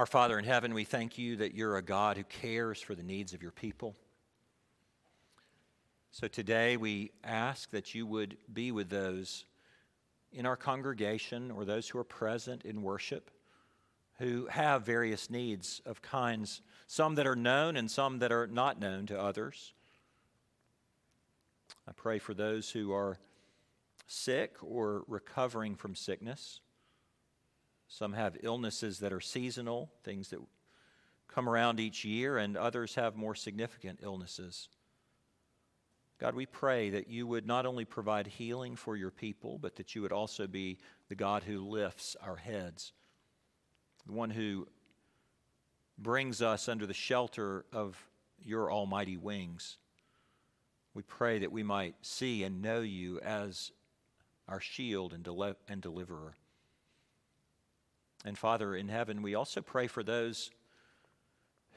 Our Father in heaven, we thank you that you're a God who cares for the needs of your people. So today we ask that you would be with those in our congregation or those who are present in worship who have various needs of kinds, some that are known and some that are not known to others. I pray for those who are sick or recovering from sickness. Some have illnesses that are seasonal, things that come around each year, and others have more significant illnesses. God, we pray that you would not only provide healing for your people, but that you would also be the God who lifts our heads, the one who brings us under the shelter of your almighty wings. We pray that we might see and know you as our shield and, deliverer. And Father in heaven, we also pray for those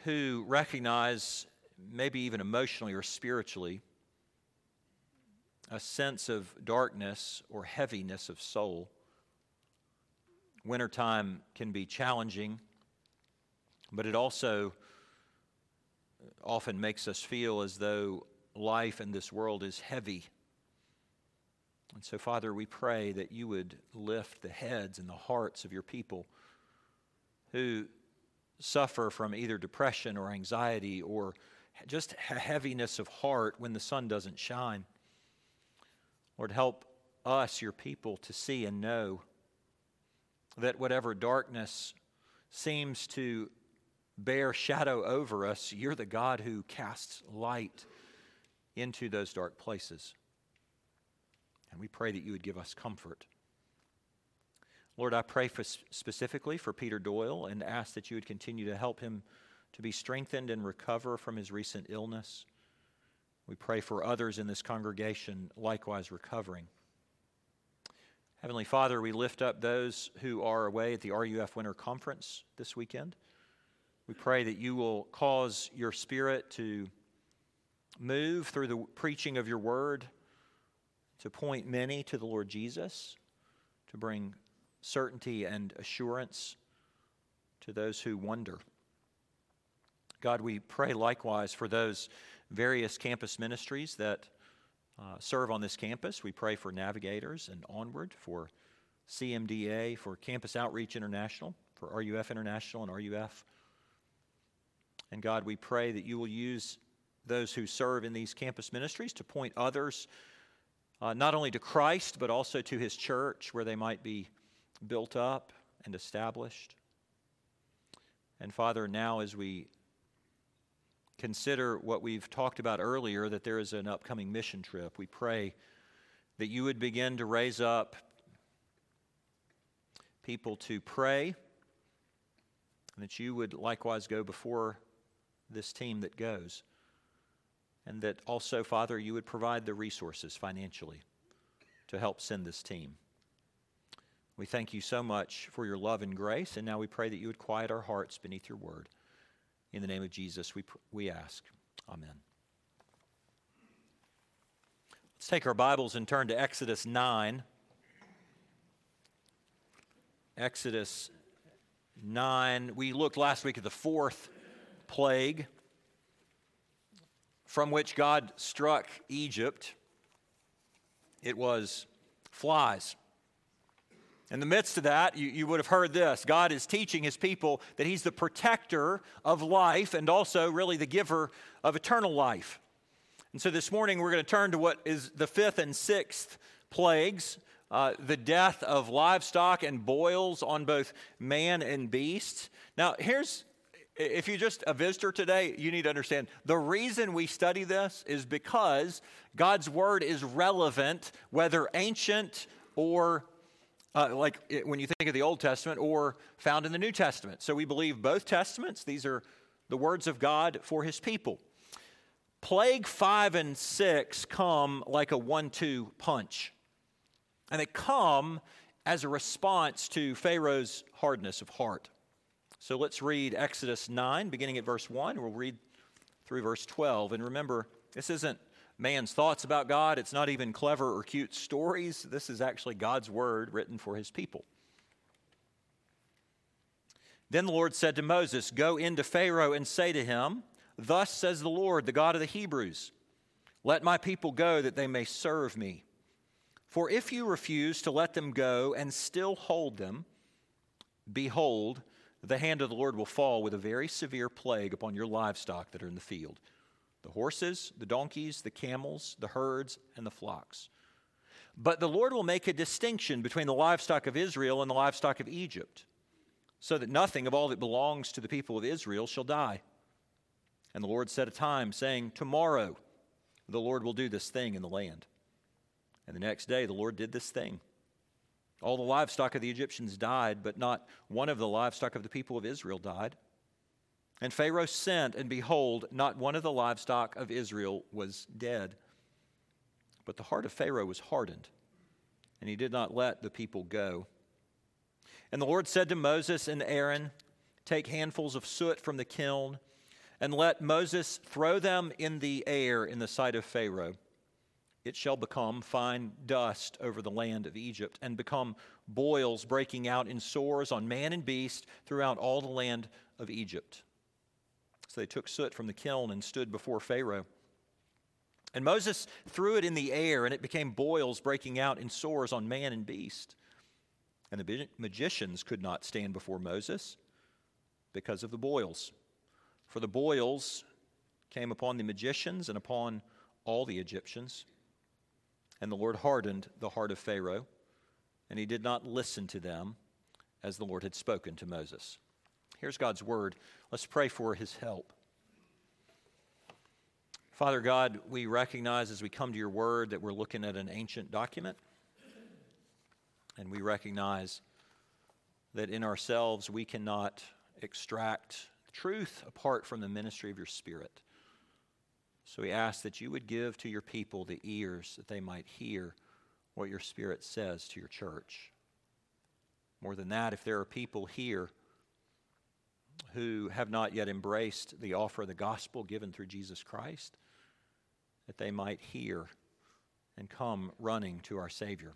who recognize, maybe even emotionally or spiritually, a sense of darkness or heaviness of soul. Wintertime can be challenging, but it also often makes us feel as though life in this world is heavy. And so, Father, we pray that you would lift the heads and the hearts of your people who suffer from either depression or anxiety or just heaviness of heart when the sun doesn't shine. Lord, help us, your people, to see and know that whatever darkness seems to bear shadow over us, you're the God who casts light into those dark places. And we pray that you would give us comfort. Lord, I pray for specifically for Peter Doyle and ask that you would continue to help him to be strengthened and recover from his recent illness. We pray for others in this congregation likewise recovering. Heavenly Father, we lift up those who are away at the RUF Winter Conference this weekend. We pray that you will cause your Spirit to move through the preaching of your word to point many to the Lord Jesus, to bring certainty and assurance to those who wonder. God, we pray likewise for those various campus ministries that uh, serve on this campus. We pray for navigators and onward, for CMDA, for Campus Outreach International, for RUF International and RUF. And God, we pray that you will use those who serve in these campus ministries to point others uh, not only to Christ, but also to his church where they might be built up and established. And Father, now as we consider what we've talked about earlier, that there is an upcoming mission trip, we pray that you would begin to raise up people to pray, and that you would likewise go before this team that goes. And that also, Father, you would provide the resources financially to help send this team. We thank you so much for your love and grace, and now we pray that you would quiet our hearts beneath your word. In the name of Jesus, we, we ask. Amen. Let's take our Bibles and turn to Exodus 9. Exodus 9. We looked last week at the fourth plague from which God struck Egypt, it was flies. In the midst of that, you, you would have heard this God is teaching his people that he's the protector of life and also really the giver of eternal life. And so this morning we're going to turn to what is the fifth and sixth plagues uh, the death of livestock and boils on both man and beast. Now, here's if you're just a visitor today, you need to understand the reason we study this is because God's word is relevant, whether ancient or uh, like it, when you think of the Old Testament or found in the New Testament. So we believe both testaments, these are the words of God for his people. Plague five and six come like a one two punch, and they come as a response to Pharaoh's hardness of heart. So let's read Exodus 9, beginning at verse 1. We'll read through verse 12. And remember, this isn't man's thoughts about God, it's not even clever or cute stories. This is actually God's word written for his people. Then the Lord said to Moses, Go into Pharaoh and say to him, Thus says the Lord, the God of the Hebrews, Let my people go that they may serve me. For if you refuse to let them go and still hold them, behold, the hand of the Lord will fall with a very severe plague upon your livestock that are in the field the horses, the donkeys, the camels, the herds, and the flocks. But the Lord will make a distinction between the livestock of Israel and the livestock of Egypt, so that nothing of all that belongs to the people of Israel shall die. And the Lord set a time, saying, Tomorrow the Lord will do this thing in the land. And the next day the Lord did this thing. All the livestock of the Egyptians died, but not one of the livestock of the people of Israel died. And Pharaoh sent, and behold, not one of the livestock of Israel was dead. But the heart of Pharaoh was hardened, and he did not let the people go. And the Lord said to Moses and Aaron, Take handfuls of soot from the kiln, and let Moses throw them in the air in the sight of Pharaoh it shall become fine dust over the land of Egypt, and become boils breaking out in sores on man and beast throughout all the land of Egypt. So they took soot from the kiln and stood before Pharaoh. And Moses threw it in the air, and it became boils breaking out in sores on man and beast. And the magicians could not stand before Moses because of the boils. For the boils came upon the magicians and upon all the Egyptians. And the Lord hardened the heart of Pharaoh, and he did not listen to them as the Lord had spoken to Moses. Here's God's word. Let's pray for his help. Father God, we recognize as we come to your word that we're looking at an ancient document. And we recognize that in ourselves we cannot extract truth apart from the ministry of your Spirit. So we ask that you would give to your people the ears that they might hear what your Spirit says to your church. More than that, if there are people here who have not yet embraced the offer of the gospel given through Jesus Christ, that they might hear and come running to our Savior.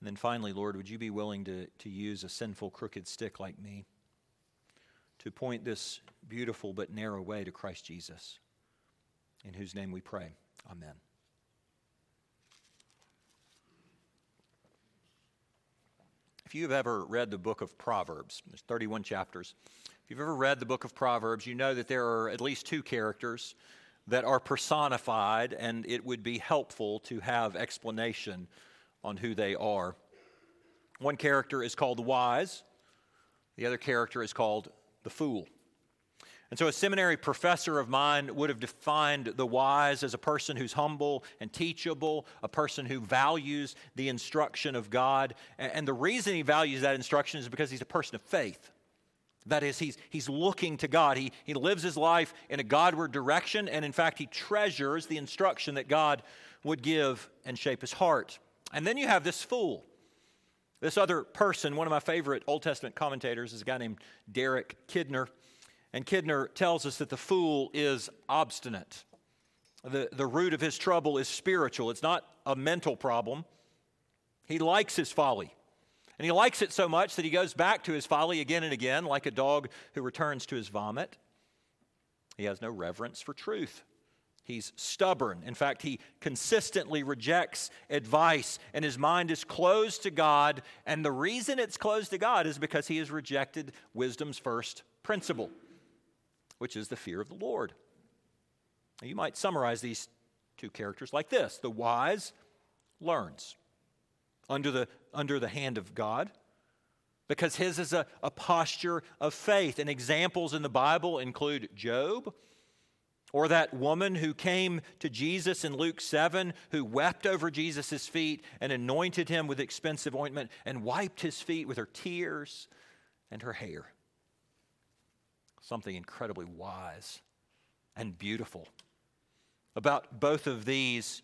And then finally, Lord, would you be willing to, to use a sinful, crooked stick like me to point this beautiful but narrow way to Christ Jesus? In whose name we pray. Amen. If you've ever read the book of Proverbs, there's 31 chapters. If you've ever read the book of Proverbs, you know that there are at least two characters that are personified, and it would be helpful to have explanation on who they are. One character is called the wise, the other character is called the fool. And so, a seminary professor of mine would have defined the wise as a person who's humble and teachable, a person who values the instruction of God. And the reason he values that instruction is because he's a person of faith. That is, he's, he's looking to God. He, he lives his life in a Godward direction, and in fact, he treasures the instruction that God would give and shape his heart. And then you have this fool. This other person, one of my favorite Old Testament commentators, is a guy named Derek Kidner. And Kidner tells us that the fool is obstinate. The, the root of his trouble is spiritual, it's not a mental problem. He likes his folly. And he likes it so much that he goes back to his folly again and again, like a dog who returns to his vomit. He has no reverence for truth. He's stubborn. In fact, he consistently rejects advice, and his mind is closed to God. And the reason it's closed to God is because he has rejected wisdom's first principle which is the fear of the Lord. Now, you might summarize these two characters like this the wise learns under the, under the hand of God because his is a, a posture of faith. And examples in the Bible include Job. Or that woman who came to Jesus in Luke 7, who wept over Jesus' feet and anointed him with expensive ointment and wiped his feet with her tears and her hair something incredibly wise and beautiful about both of these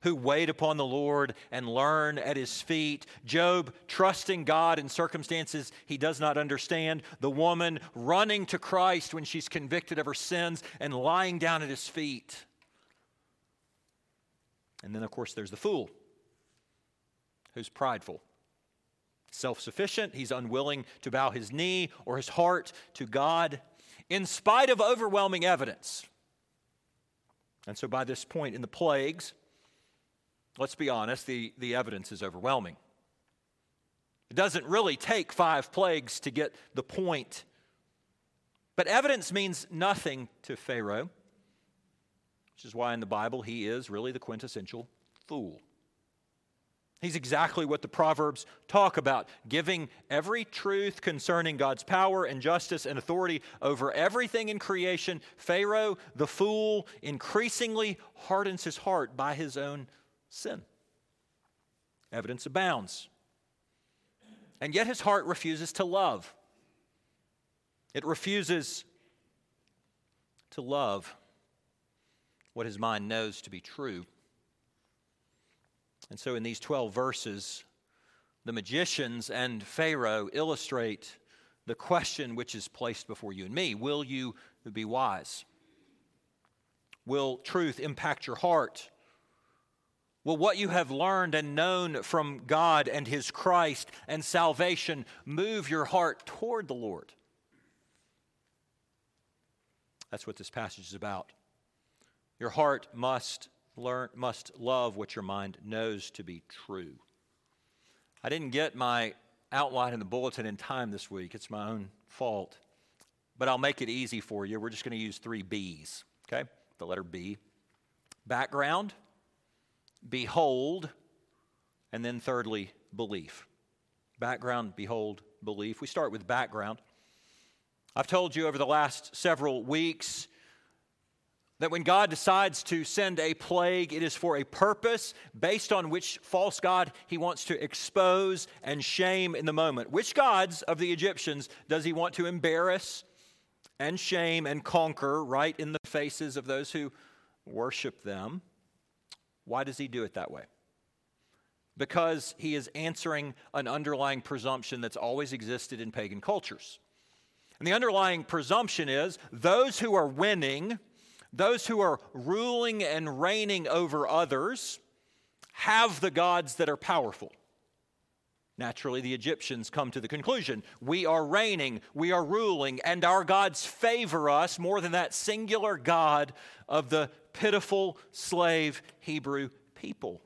who wait upon the Lord and learn at his feet. Job trusting God in circumstances he does not understand. The woman running to Christ when she's convicted of her sins and lying down at his feet. And then, of course, there's the fool who's prideful self sufficient. He's unwilling to bow his knee or his heart to God in spite of overwhelming evidence. And so, by this point in the plagues, let's be honest, the, the evidence is overwhelming. It doesn't really take five plagues to get the point. But evidence means nothing to Pharaoh, which is why in the Bible he is really the quintessential fool. He's exactly what the Proverbs talk about giving every truth concerning God's power and justice and authority over everything in creation. Pharaoh, the fool, increasingly hardens his heart by his own sin. Evidence abounds. And yet his heart refuses to love. It refuses to love what his mind knows to be true. And so, in these 12 verses, the magicians and Pharaoh illustrate the question which is placed before you and me Will you be wise? Will truth impact your heart? Will what you have learned and known from God and His Christ and salvation move your heart toward the Lord? That's what this passage is about. Your heart must learn, must love what your mind knows to be true. I didn't get my outline in the bulletin in time this week. It's my own fault. But I'll make it easy for you. We're just going to use three B's, okay? The letter B background, behold, and then thirdly, belief. Background, behold, belief. We start with background. I've told you over the last several weeks that when God decides to send a plague, it is for a purpose based on which false God he wants to expose and shame in the moment. Which gods of the Egyptians does he want to embarrass and shame and conquer right in the faces of those who worship them? Why does he do it that way? Because he is answering an underlying presumption that's always existed in pagan cultures. And the underlying presumption is those who are winning those who are ruling and reigning over others have the gods that are powerful. Naturally, the Egyptians come to the conclusion we are reigning, we are ruling, and our gods favor us more than that singular God of the pitiful slave Hebrew people.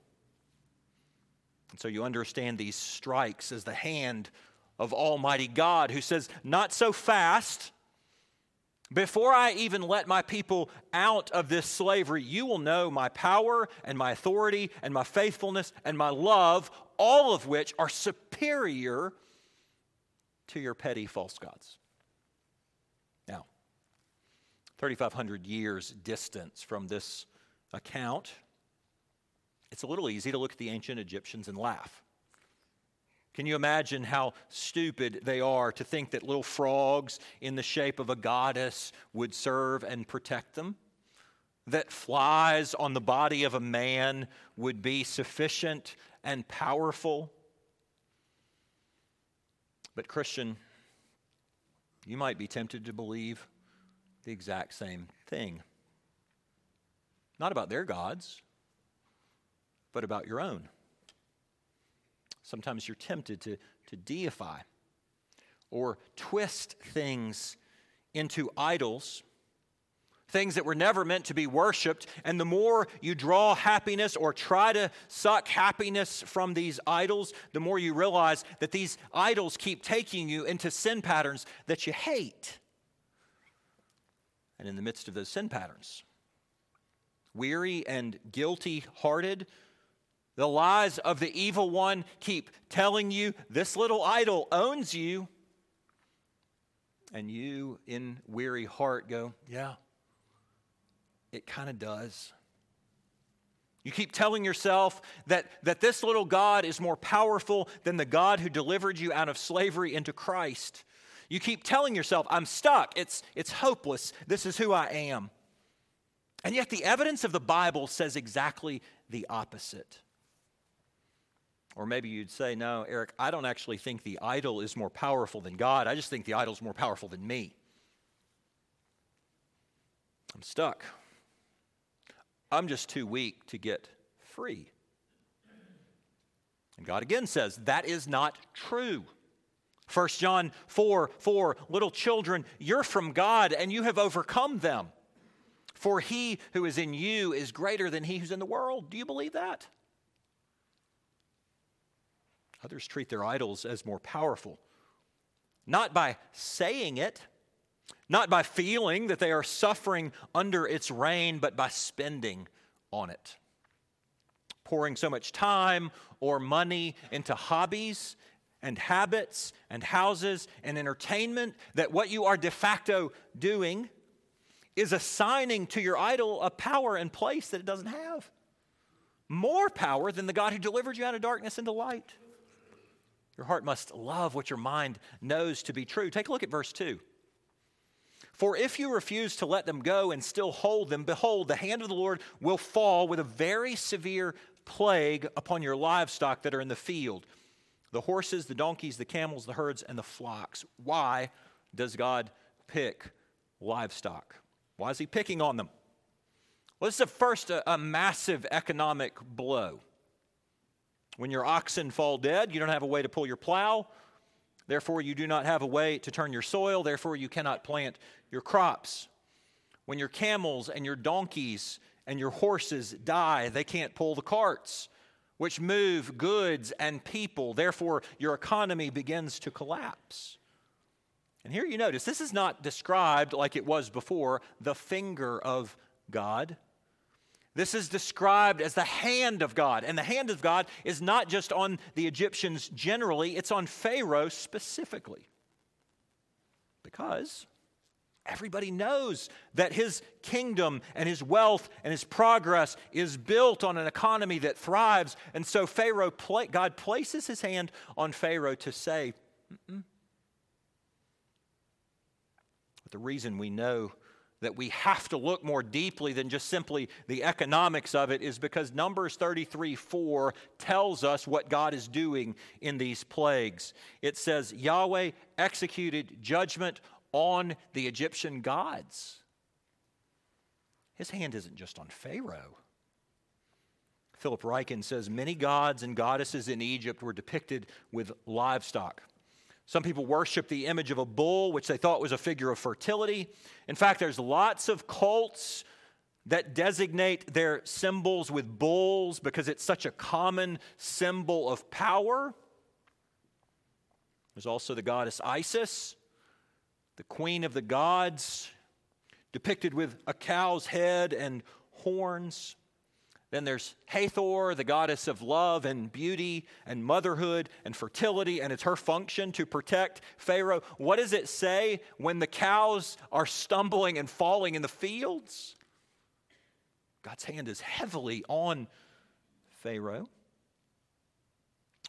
And so you understand these strikes as the hand of Almighty God who says, Not so fast. Before I even let my people out of this slavery, you will know my power and my authority and my faithfulness and my love, all of which are superior to your petty false gods. Now, 3,500 years distance from this account, it's a little easy to look at the ancient Egyptians and laugh. Can you imagine how stupid they are to think that little frogs in the shape of a goddess would serve and protect them? That flies on the body of a man would be sufficient and powerful? But, Christian, you might be tempted to believe the exact same thing. Not about their gods, but about your own. Sometimes you're tempted to, to deify or twist things into idols, things that were never meant to be worshiped. And the more you draw happiness or try to suck happiness from these idols, the more you realize that these idols keep taking you into sin patterns that you hate. And in the midst of those sin patterns, weary and guilty hearted, the lies of the evil one keep telling you this little idol owns you. And you, in weary heart, go, Yeah, it kind of does. You keep telling yourself that, that this little God is more powerful than the God who delivered you out of slavery into Christ. You keep telling yourself, I'm stuck. It's, it's hopeless. This is who I am. And yet, the evidence of the Bible says exactly the opposite. Or maybe you'd say, No, Eric, I don't actually think the idol is more powerful than God. I just think the idol is more powerful than me. I'm stuck. I'm just too weak to get free. And God again says, that is not true. 1 John 4 4, little children, you're from God and you have overcome them. For he who is in you is greater than he who's in the world. Do you believe that? Others treat their idols as more powerful, not by saying it, not by feeling that they are suffering under its reign, but by spending on it. Pouring so much time or money into hobbies and habits and houses and entertainment that what you are de facto doing is assigning to your idol a power and place that it doesn't have. More power than the God who delivered you out of darkness into light. Your heart must love what your mind knows to be true. Take a look at verse 2. For if you refuse to let them go and still hold them, behold, the hand of the Lord will fall with a very severe plague upon your livestock that are in the field the horses, the donkeys, the camels, the herds, and the flocks. Why does God pick livestock? Why is He picking on them? Well, this is first a, a massive economic blow. When your oxen fall dead, you don't have a way to pull your plow. Therefore, you do not have a way to turn your soil. Therefore, you cannot plant your crops. When your camels and your donkeys and your horses die, they can't pull the carts which move goods and people. Therefore, your economy begins to collapse. And here you notice this is not described like it was before the finger of God. This is described as the hand of God. And the hand of God is not just on the Egyptians generally, it's on Pharaoh specifically. Because Everybody knows that his kingdom and his wealth and his progress is built on an economy that thrives. And so Pharaoh, God places his hand on Pharaoh to say, the reason we know that we have to look more deeply than just simply the economics of it is because Numbers 33 4 tells us what God is doing in these plagues. It says, Yahweh executed judgment on the Egyptian gods. His hand isn't just on Pharaoh. Philip Ryken says many gods and goddesses in Egypt were depicted with livestock. Some people worship the image of a bull, which they thought was a figure of fertility. In fact, there's lots of cults that designate their symbols with bulls because it's such a common symbol of power. There's also the goddess Isis, the queen of the gods, depicted with a cow's head and horns. Then there's Hathor, the goddess of love and beauty and motherhood and fertility, and it's her function to protect Pharaoh. What does it say when the cows are stumbling and falling in the fields? God's hand is heavily on Pharaoh.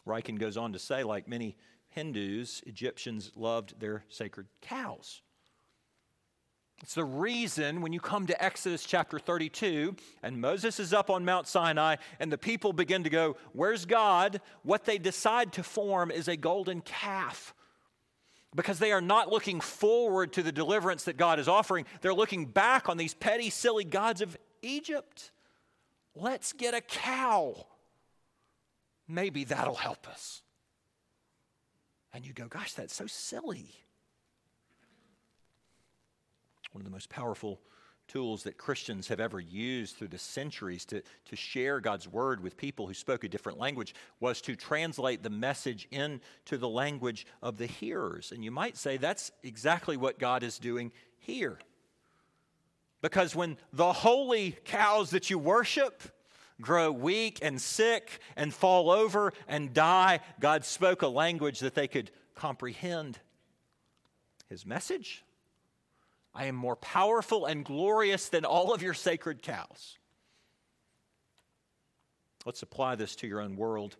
Ryken goes on to say, like many Hindus, Egyptians loved their sacred cows. It's the reason when you come to Exodus chapter 32 and Moses is up on Mount Sinai and the people begin to go, Where's God? What they decide to form is a golden calf. Because they are not looking forward to the deliverance that God is offering. They're looking back on these petty, silly gods of Egypt. Let's get a cow. Maybe that'll help us. And you go, gosh, that's so silly. One of the most powerful tools that Christians have ever used through the centuries to, to share God's word with people who spoke a different language was to translate the message into the language of the hearers. And you might say that's exactly what God is doing here. Because when the holy cows that you worship, grow weak and sick and fall over and die, God spoke a language that they could comprehend. His message I am more powerful and glorious than all of your sacred cows. Let's apply this to your own world.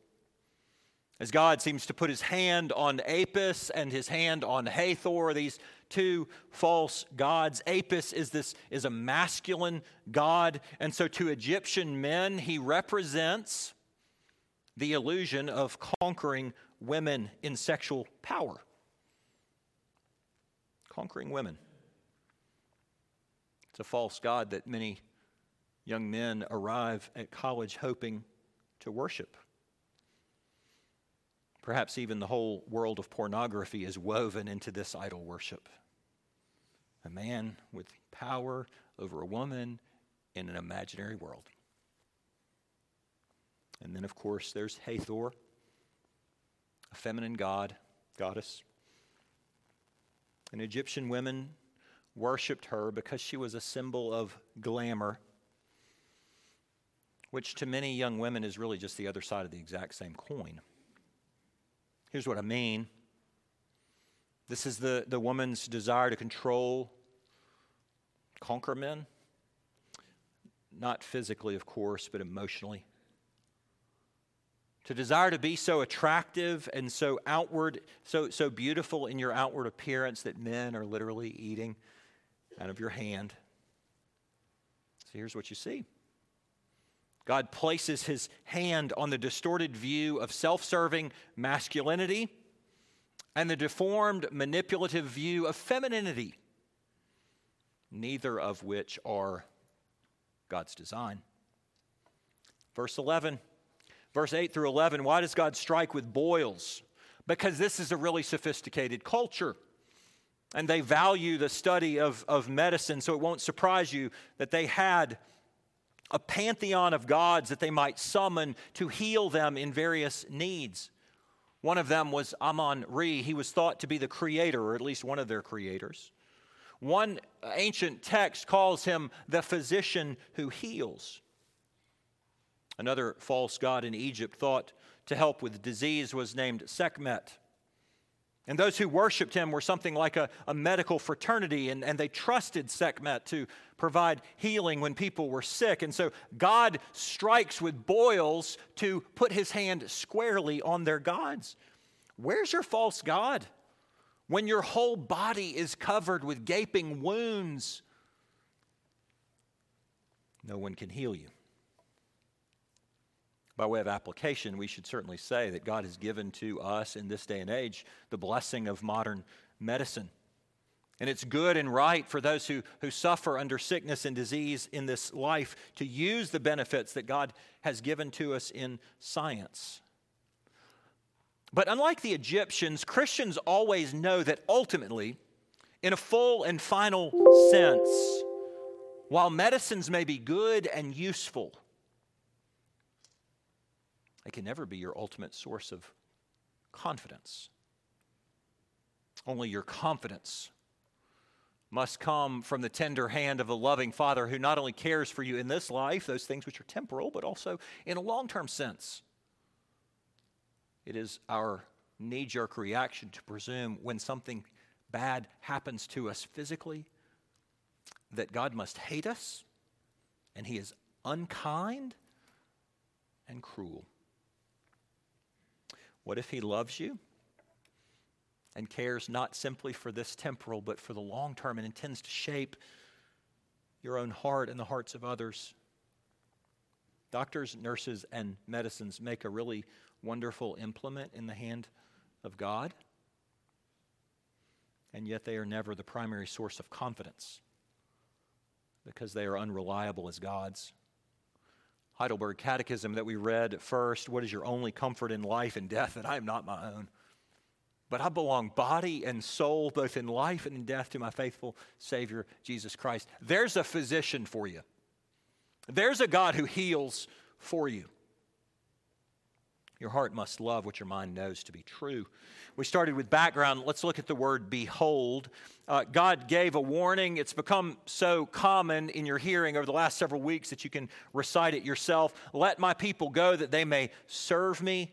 As God seems to put his hand on Apis and his hand on Hathor, these two false gods. Apis is this is a masculine god, and so to Egyptian men he represents the illusion of conquering women in sexual power. Conquering women. It's a false god that many young men arrive at college hoping to worship. Perhaps even the whole world of pornography is woven into this idol worship. A man with power over a woman in an imaginary world. And then, of course, there's Hathor, a feminine god, goddess. And Egyptian women worshiped her because she was a symbol of glamour, which to many young women is really just the other side of the exact same coin. Here's what I mean this is the, the woman's desire to control, conquer men. Not physically, of course, but emotionally. To desire to be so attractive and so outward, so, so beautiful in your outward appearance that men are literally eating out of your hand. So here's what you see God places his hand on the distorted view of self serving masculinity and the deformed, manipulative view of femininity, neither of which are God's design. Verse 11, verse 8 through 11, why does God strike with boils? Because this is a really sophisticated culture and they value the study of, of medicine, so it won't surprise you that they had a pantheon of gods that they might summon to heal them in various needs. One of them was Amon Re. He was thought to be the creator, or at least one of their creators. One ancient text calls him the physician who heals. Another false god in Egypt thought to help with disease was named Sekhmet. And those who worshiped him were something like a, a medical fraternity, and, and they trusted Sekhmet to provide healing when people were sick. And so God strikes with boils to put his hand squarely on their gods. Where's your false God? When your whole body is covered with gaping wounds, no one can heal you. By way of application, we should certainly say that God has given to us in this day and age the blessing of modern medicine. And it's good and right for those who, who suffer under sickness and disease in this life to use the benefits that God has given to us in science. But unlike the Egyptians, Christians always know that ultimately, in a full and final sense, while medicines may be good and useful, it can never be your ultimate source of confidence. Only your confidence must come from the tender hand of a loving Father who not only cares for you in this life, those things which are temporal, but also in a long term sense. It is our knee jerk reaction to presume when something bad happens to us physically that God must hate us and He is unkind and cruel. What if He loves you and cares not simply for this temporal, but for the long term and intends to shape your own heart and the hearts of others? Doctors, nurses, and medicines make a really wonderful implement in the hand of God, and yet they are never the primary source of confidence because they are unreliable as gods. Heidelberg Catechism that we read first What is your only comfort in life and death? That I am not my own. But I belong body and soul, both in life and in death, to my faithful Savior, Jesus Christ. There's a physician for you. There's a God who heals for you. Your heart must love what your mind knows to be true. We started with background. Let's look at the word behold. Uh, God gave a warning. It's become so common in your hearing over the last several weeks that you can recite it yourself. Let my people go that they may serve me.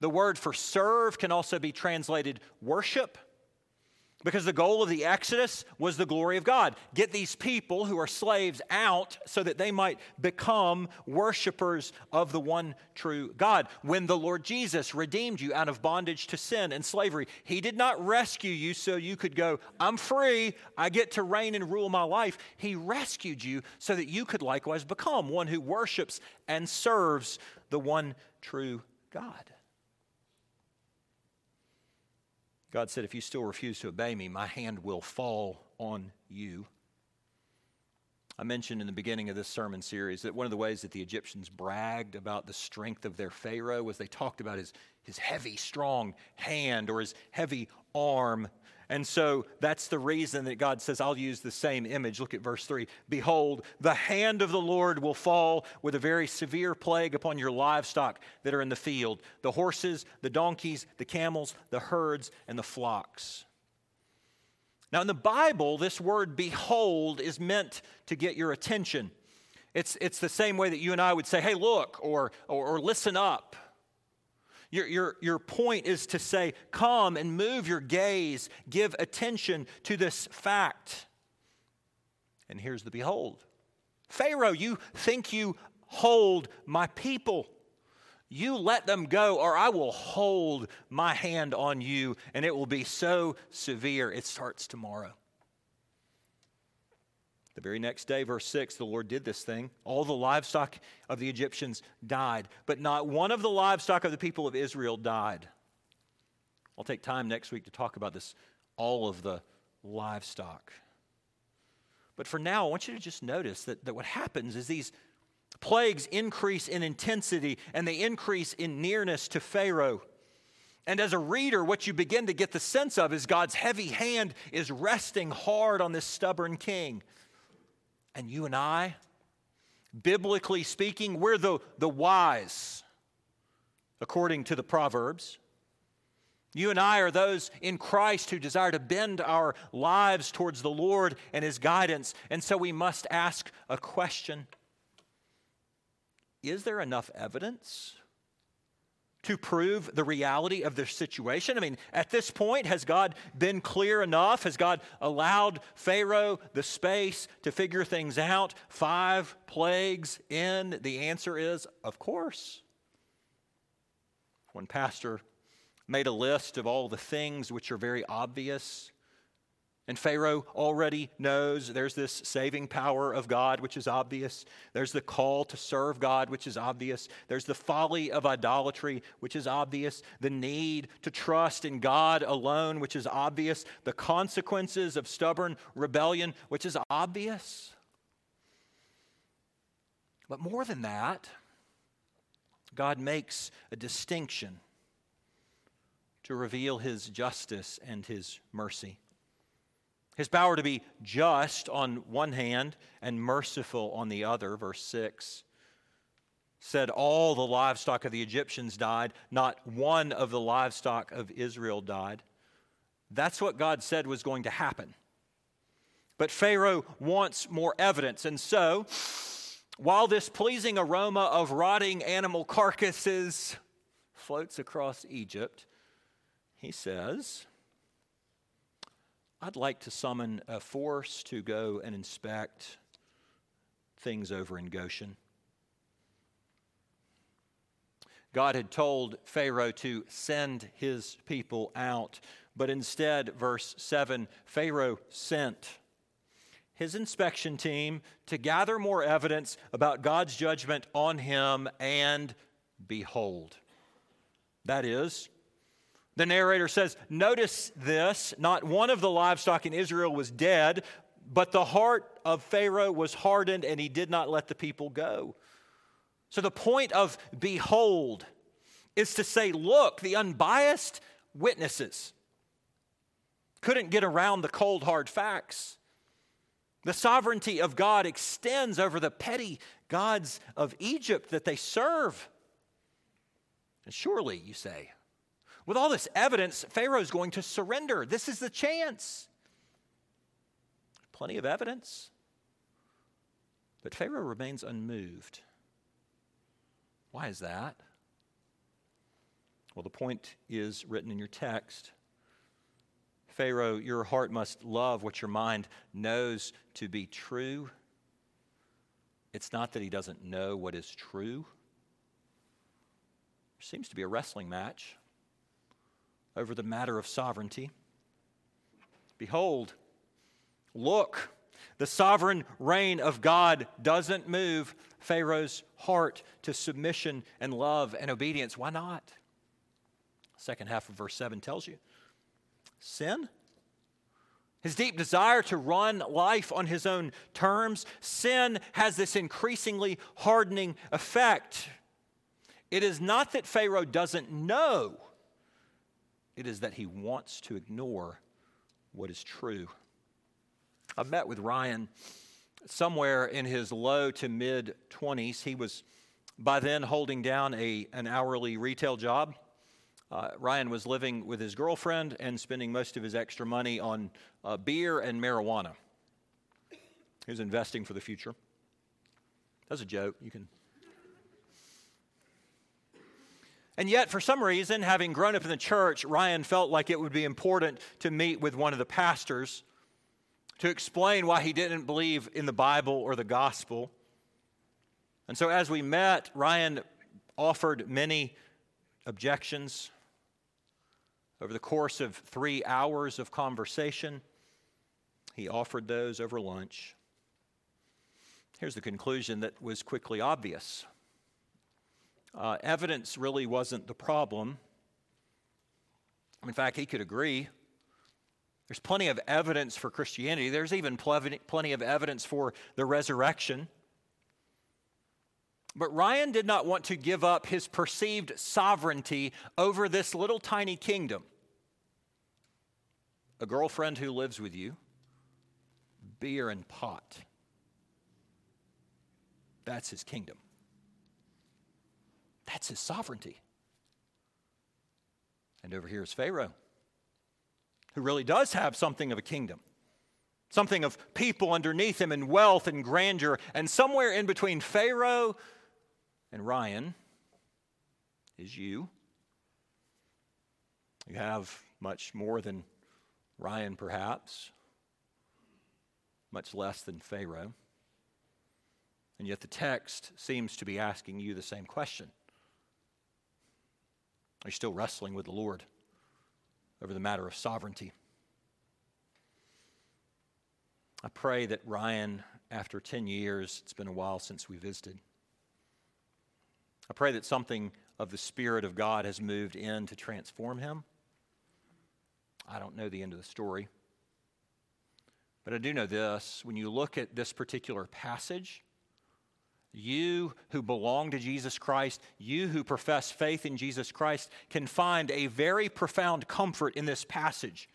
The word for serve can also be translated worship. Because the goal of the Exodus was the glory of God. Get these people who are slaves out so that they might become worshipers of the one true God. When the Lord Jesus redeemed you out of bondage to sin and slavery, He did not rescue you so you could go, I'm free, I get to reign and rule my life. He rescued you so that you could likewise become one who worships and serves the one true God. God said, If you still refuse to obey me, my hand will fall on you. I mentioned in the beginning of this sermon series that one of the ways that the Egyptians bragged about the strength of their Pharaoh was they talked about his, his heavy, strong hand or his heavy arm. And so that's the reason that God says, I'll use the same image. Look at verse 3. Behold, the hand of the Lord will fall with a very severe plague upon your livestock that are in the field the horses, the donkeys, the camels, the herds, and the flocks. Now, in the Bible, this word behold is meant to get your attention. It's, it's the same way that you and I would say, hey, look, or, or, or listen up. Your, your, your point is to say, come and move your gaze, give attention to this fact. And here's the behold Pharaoh, you think you hold my people. You let them go, or I will hold my hand on you, and it will be so severe. It starts tomorrow. The very next day, verse 6, the Lord did this thing. All the livestock of the Egyptians died, but not one of the livestock of the people of Israel died. I'll take time next week to talk about this, all of the livestock. But for now, I want you to just notice that, that what happens is these Plagues increase in intensity and they increase in nearness to Pharaoh. And as a reader, what you begin to get the sense of is God's heavy hand is resting hard on this stubborn king. And you and I, biblically speaking, we're the, the wise, according to the Proverbs. You and I are those in Christ who desire to bend our lives towards the Lord and His guidance. And so we must ask a question is there enough evidence to prove the reality of their situation? I mean, at this point, has God been clear enough? Has God allowed Pharaoh the space to figure things out? Five plagues in? The answer is, of course. One pastor made a list of all the things which are very obvious and Pharaoh already knows there's this saving power of God, which is obvious. There's the call to serve God, which is obvious. There's the folly of idolatry, which is obvious. The need to trust in God alone, which is obvious. The consequences of stubborn rebellion, which is obvious. But more than that, God makes a distinction to reveal his justice and his mercy. His power to be just on one hand and merciful on the other, verse 6 said all the livestock of the Egyptians died, not one of the livestock of Israel died. That's what God said was going to happen. But Pharaoh wants more evidence. And so, while this pleasing aroma of rotting animal carcasses floats across Egypt, he says, I'd like to summon a force to go and inspect things over in Goshen. God had told Pharaoh to send his people out, but instead, verse 7, Pharaoh sent his inspection team to gather more evidence about God's judgment on him, and behold, that is, the narrator says, Notice this not one of the livestock in Israel was dead, but the heart of Pharaoh was hardened and he did not let the people go. So the point of behold is to say, Look, the unbiased witnesses couldn't get around the cold, hard facts. The sovereignty of God extends over the petty gods of Egypt that they serve. And surely, you say, with all this evidence, Pharaoh's going to surrender. This is the chance. Plenty of evidence. But Pharaoh remains unmoved. Why is that? Well, the point is written in your text. Pharaoh, your heart must love what your mind knows to be true. It's not that he doesn't know what is true. There seems to be a wrestling match over the matter of sovereignty. Behold, look, the sovereign reign of God doesn't move Pharaoh's heart to submission and love and obedience. Why not? Second half of verse 7 tells you sin. his deep desire to run life on his own terms, sin has this increasingly hardening effect. It is not that Pharaoh doesn't know, it is that he wants to ignore what is true. I met with Ryan somewhere in his low to mid 20s. He was by then holding down a, an hourly retail job. Uh, Ryan was living with his girlfriend and spending most of his extra money on uh, beer and marijuana. He was investing for the future. That's a joke. You can. And yet, for some reason, having grown up in the church, Ryan felt like it would be important to meet with one of the pastors to explain why he didn't believe in the Bible or the gospel. And so, as we met, Ryan offered many objections. Over the course of three hours of conversation, he offered those over lunch. Here's the conclusion that was quickly obvious uh, evidence really wasn't the problem. In fact, he could agree. There's plenty of evidence for Christianity, there's even plenty of evidence for the resurrection. But Ryan did not want to give up his perceived sovereignty over this little tiny kingdom. A girlfriend who lives with you, beer and pot. That's his kingdom. That's his sovereignty. And over here is Pharaoh, who really does have something of a kingdom, something of people underneath him and wealth and grandeur. And somewhere in between Pharaoh and Ryan is you. You have much more than Ryan, perhaps, much less than Pharaoh. And yet the text seems to be asking you the same question. Are you still wrestling with the Lord over the matter of sovereignty? I pray that Ryan, after 10 years, it's been a while since we visited, I pray that something of the Spirit of God has moved in to transform him. I don't know the end of the story. But I do know this when you look at this particular passage, you who belong to Jesus Christ, you who profess faith in Jesus Christ, can find a very profound comfort in this passage.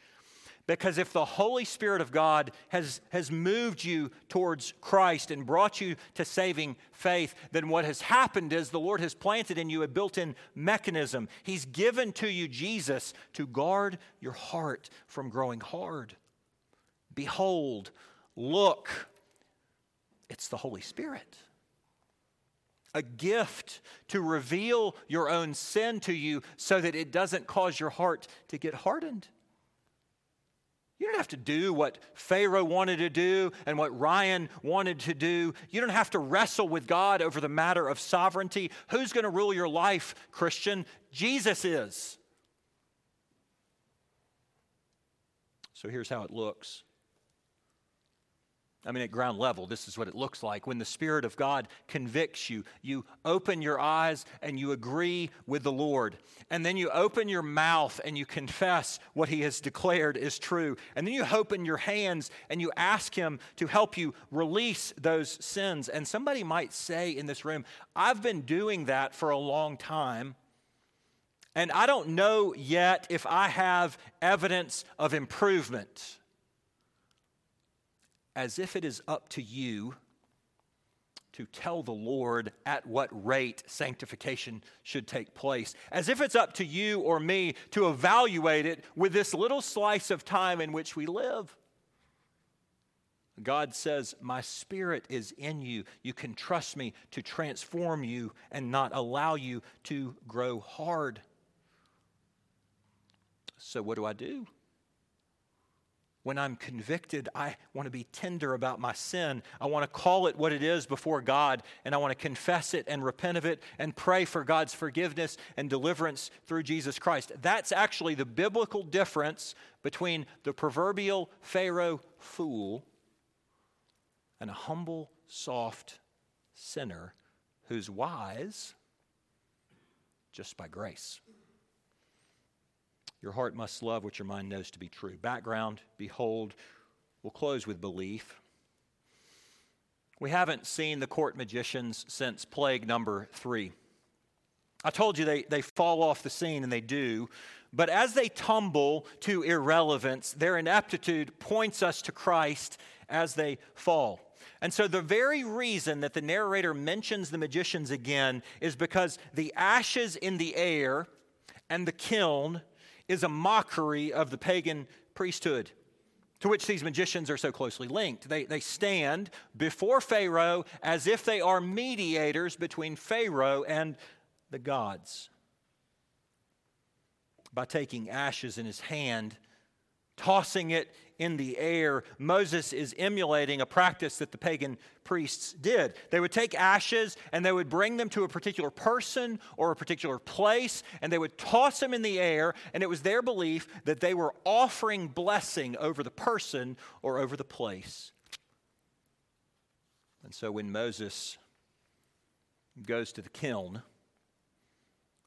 Because if the Holy Spirit of God has, has moved you towards Christ and brought you to saving faith, then what has happened is the Lord has planted in you a built in mechanism. He's given to you Jesus to guard your heart from growing hard. Behold, look, it's the Holy Spirit a gift to reveal your own sin to you so that it doesn't cause your heart to get hardened. You don't have to do what Pharaoh wanted to do and what Ryan wanted to do. You don't have to wrestle with God over the matter of sovereignty. Who's going to rule your life, Christian? Jesus is. So here's how it looks I mean, at ground level, this is what it looks like. When the Spirit of God convicts you, you open your eyes and you agree with the Lord. And then you open your mouth and you confess what He has declared is true. And then you open your hands and you ask Him to help you release those sins. And somebody might say in this room, I've been doing that for a long time. And I don't know yet if I have evidence of improvement as if it is up to you to tell the Lord at what rate sanctification should take place, as if it's up to you or me to evaluate it with this little slice of time in which we live. God says, My spirit is in you. You can trust me to transform you and not allow you to grow hard. So, what do I do? When I'm convicted, I want to be tender about my sin. I want to call it what it is before God, and I want to confess it and repent of it and pray for God's forgiveness and deliverance through Jesus Christ. That's actually the biblical difference between the proverbial Pharaoh fool and a humble, soft sinner who's wise just by grace. Your heart must love what your mind knows to be true. Background, behold, we'll close with belief. We haven't seen the court magicians since plague number three. I told you they, they fall off the scene, and they do. But as they tumble to irrelevance, their ineptitude points us to Christ as they fall. And so, the very reason that the narrator mentions the magicians again is because the ashes in the air and the kiln is a mockery of the pagan priesthood to which these magicians are so closely linked. They, they stand before Pharaoh as if they are mediators between Pharaoh and the gods. By taking ashes in his hand, tossing it in the air, Moses is emulating a practice that the pagan priests did. They would take ashes and they would bring them to a particular person or a particular place, and they would toss them in the air, and it was their belief that they were offering blessing over the person or over the place. And so when Moses goes to the kiln,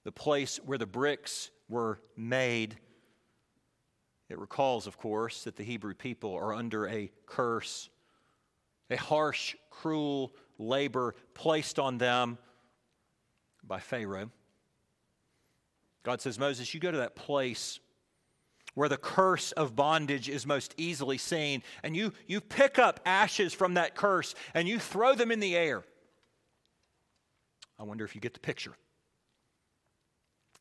the place where the bricks were made, it recalls, of course, that the Hebrew people are under a curse, a harsh, cruel labor placed on them by Pharaoh. God says, Moses, you go to that place where the curse of bondage is most easily seen, and you, you pick up ashes from that curse and you throw them in the air. I wonder if you get the picture.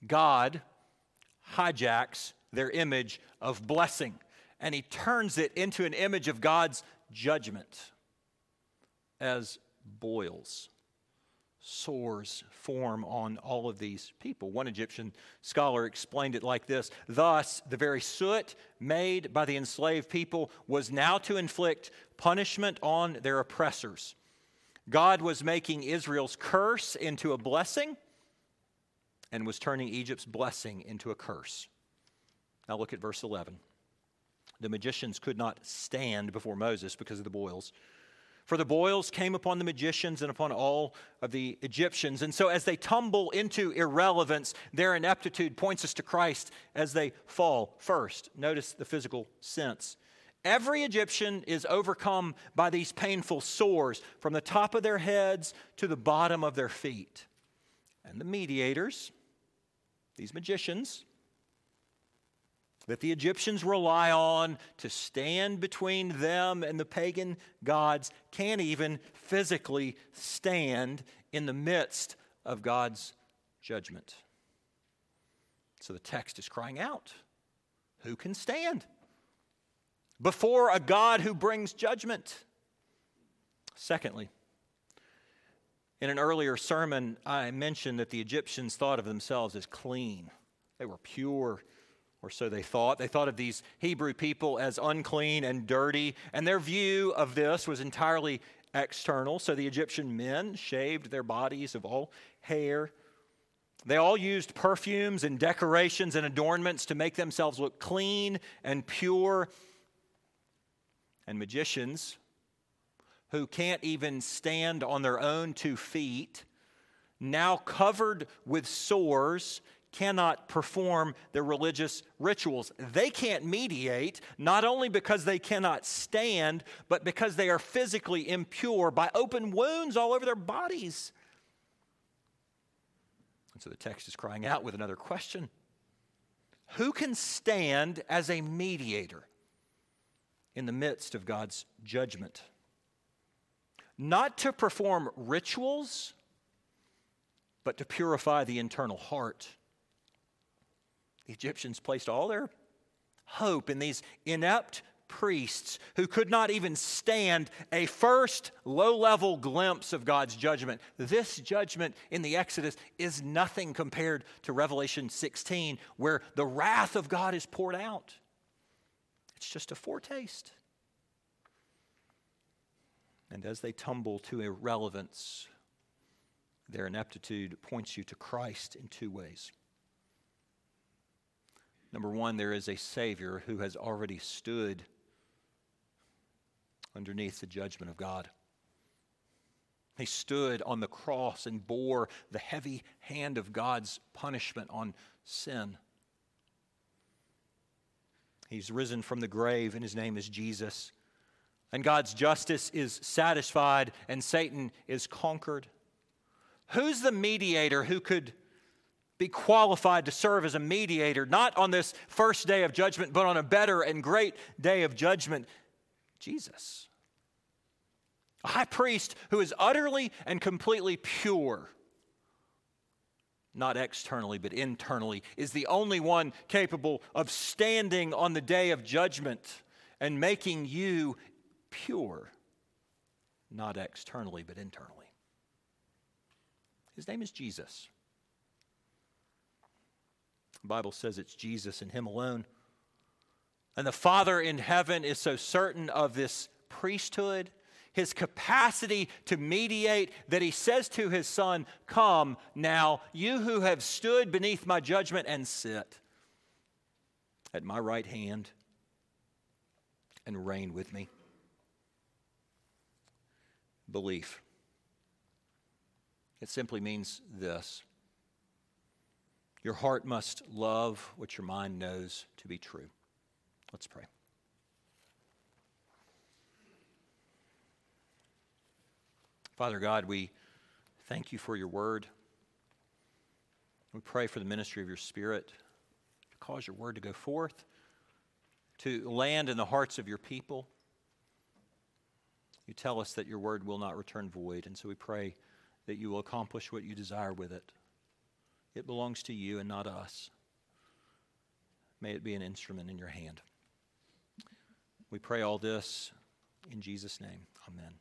God hijacks their image of blessing and he turns it into an image of God's judgment as boils. Sores form on all of these people. One Egyptian scholar explained it like this Thus, the very soot made by the enslaved people was now to inflict punishment on their oppressors. God was making Israel's curse into a blessing and was turning Egypt's blessing into a curse. Now look at verse 11. The magicians could not stand before Moses because of the boils. For the boils came upon the magicians and upon all of the Egyptians. And so, as they tumble into irrelevance, their ineptitude points us to Christ as they fall. First, notice the physical sense. Every Egyptian is overcome by these painful sores from the top of their heads to the bottom of their feet. And the mediators, these magicians, that the Egyptians rely on to stand between them and the pagan gods can't even physically stand in the midst of God's judgment. So the text is crying out Who can stand before a God who brings judgment? Secondly, in an earlier sermon, I mentioned that the Egyptians thought of themselves as clean. They were pure or so they thought. They thought of these Hebrew people as unclean and dirty, and their view of this was entirely external. So the Egyptian men shaved their bodies of all hair. They all used perfumes and decorations and adornments to make themselves look clean and pure. And magicians, who can't even stand on their own two feet, now covered with sores, cannot perform their religious rituals. They can't mediate, not only because they cannot stand, but because they are physically impure by open wounds all over their bodies. And so the text is crying out with another question Who can stand as a mediator in the midst of God's judgment? Not to perform rituals, but to purify the internal heart. The Egyptians placed all their hope in these inept priests who could not even stand a first low level glimpse of God's judgment. This judgment in the Exodus is nothing compared to Revelation 16, where the wrath of God is poured out. It's just a foretaste. And as they tumble to irrelevance, their ineptitude points you to Christ in two ways. Number one, there is a Savior who has already stood underneath the judgment of God. He stood on the cross and bore the heavy hand of God's punishment on sin. He's risen from the grave, and his name is Jesus. And God's justice is satisfied, and Satan is conquered. Who's the mediator who could be qualified to serve as a mediator, not on this first day of judgment, but on a better and great day of judgment? Jesus. A high priest who is utterly and completely pure, not externally, but internally, is the only one capable of standing on the day of judgment and making you pure, not externally, but internally. His name is Jesus. The Bible says it's Jesus and Him alone. And the Father in heaven is so certain of this priesthood, his capacity to mediate, that he says to his Son, Come now, you who have stood beneath my judgment, and sit at my right hand and reign with me. Belief. It simply means this your heart must love what your mind knows to be true. Let's pray. Father God, we thank you for your word. We pray for the ministry of your Spirit to cause your word to go forth, to land in the hearts of your people. You tell us that your word will not return void, and so we pray that you will accomplish what you desire with it. It belongs to you and not us. May it be an instrument in your hand. We pray all this in Jesus' name. Amen.